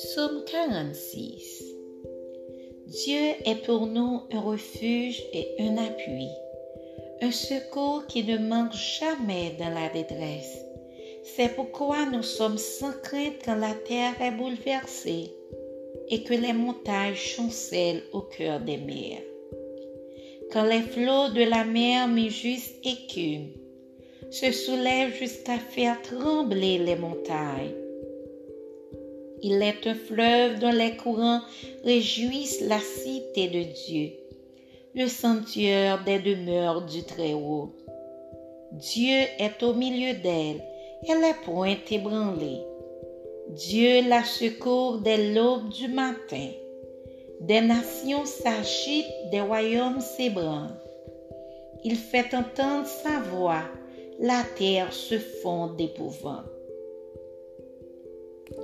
Psaume 46 Dieu est pour nous un refuge et un appui, un secours qui ne manque jamais dans la détresse. C'est pourquoi nous sommes sans crainte quand la terre est bouleversée et que les montagnes chancellent au cœur des mers. Quand les flots de la mer juste écument, se soulèvent jusqu'à faire trembler les montagnes. Il est un fleuve dont les courants réjouissent la cité de Dieu, le sanctuaire des demeures du Très-Haut. Dieu est au milieu d'elle, elle est point ébranlée. Dieu la secourt dès l'aube du matin. Des nations s'agitent, des royaumes s'ébranlent. Il fait entendre sa voix, la terre se fond d'épouvante.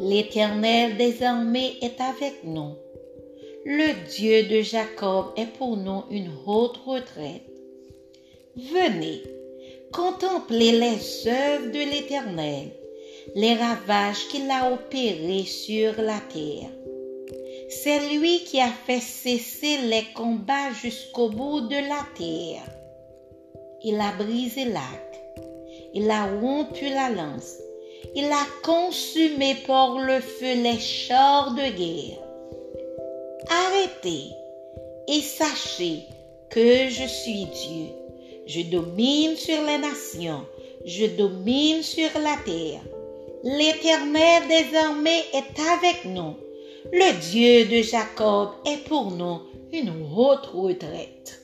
L'Éternel des armées est avec nous. Le Dieu de Jacob est pour nous une haute retraite. Venez, contemplez les œuvres de l'Éternel, les ravages qu'il a opérés sur la terre. C'est lui qui a fait cesser les combats jusqu'au bout de la terre. Il a brisé l'arc, il a rompu la lance, il a consumé par le feu les chars de guerre. Arrêtez et sachez que je suis Dieu. Je domine sur les nations, je domine sur la terre. L'Éternel des armées est avec nous. Le Dieu de Jacob est pour nous une haute retraite.